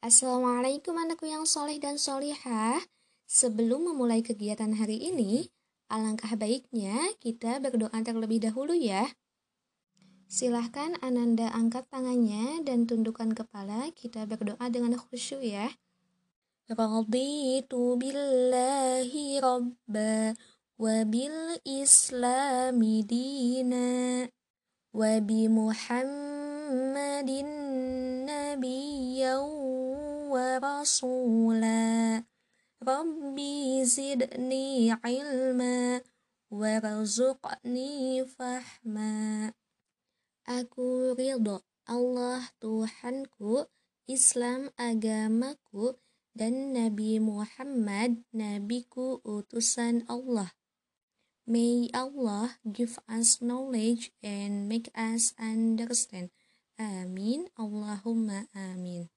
Assalamualaikum anakku yang soleh dan solihah. Sebelum memulai kegiatan hari ini, alangkah baiknya kita berdoa terlebih dahulu ya. Silahkan Ananda angkat tangannya dan tundukkan kepala, kita berdoa dengan khusyuk ya. Raditu billahi rabba wa bil islami dina wa muhammadin ورسولا ربي زدني علما warzuqni fahma Aku ridho Allah Tuhanku Islam agamaku dan Nabi Muhammad nabiku utusan Allah May Allah give us knowledge and make us understand Amin Allahumma amin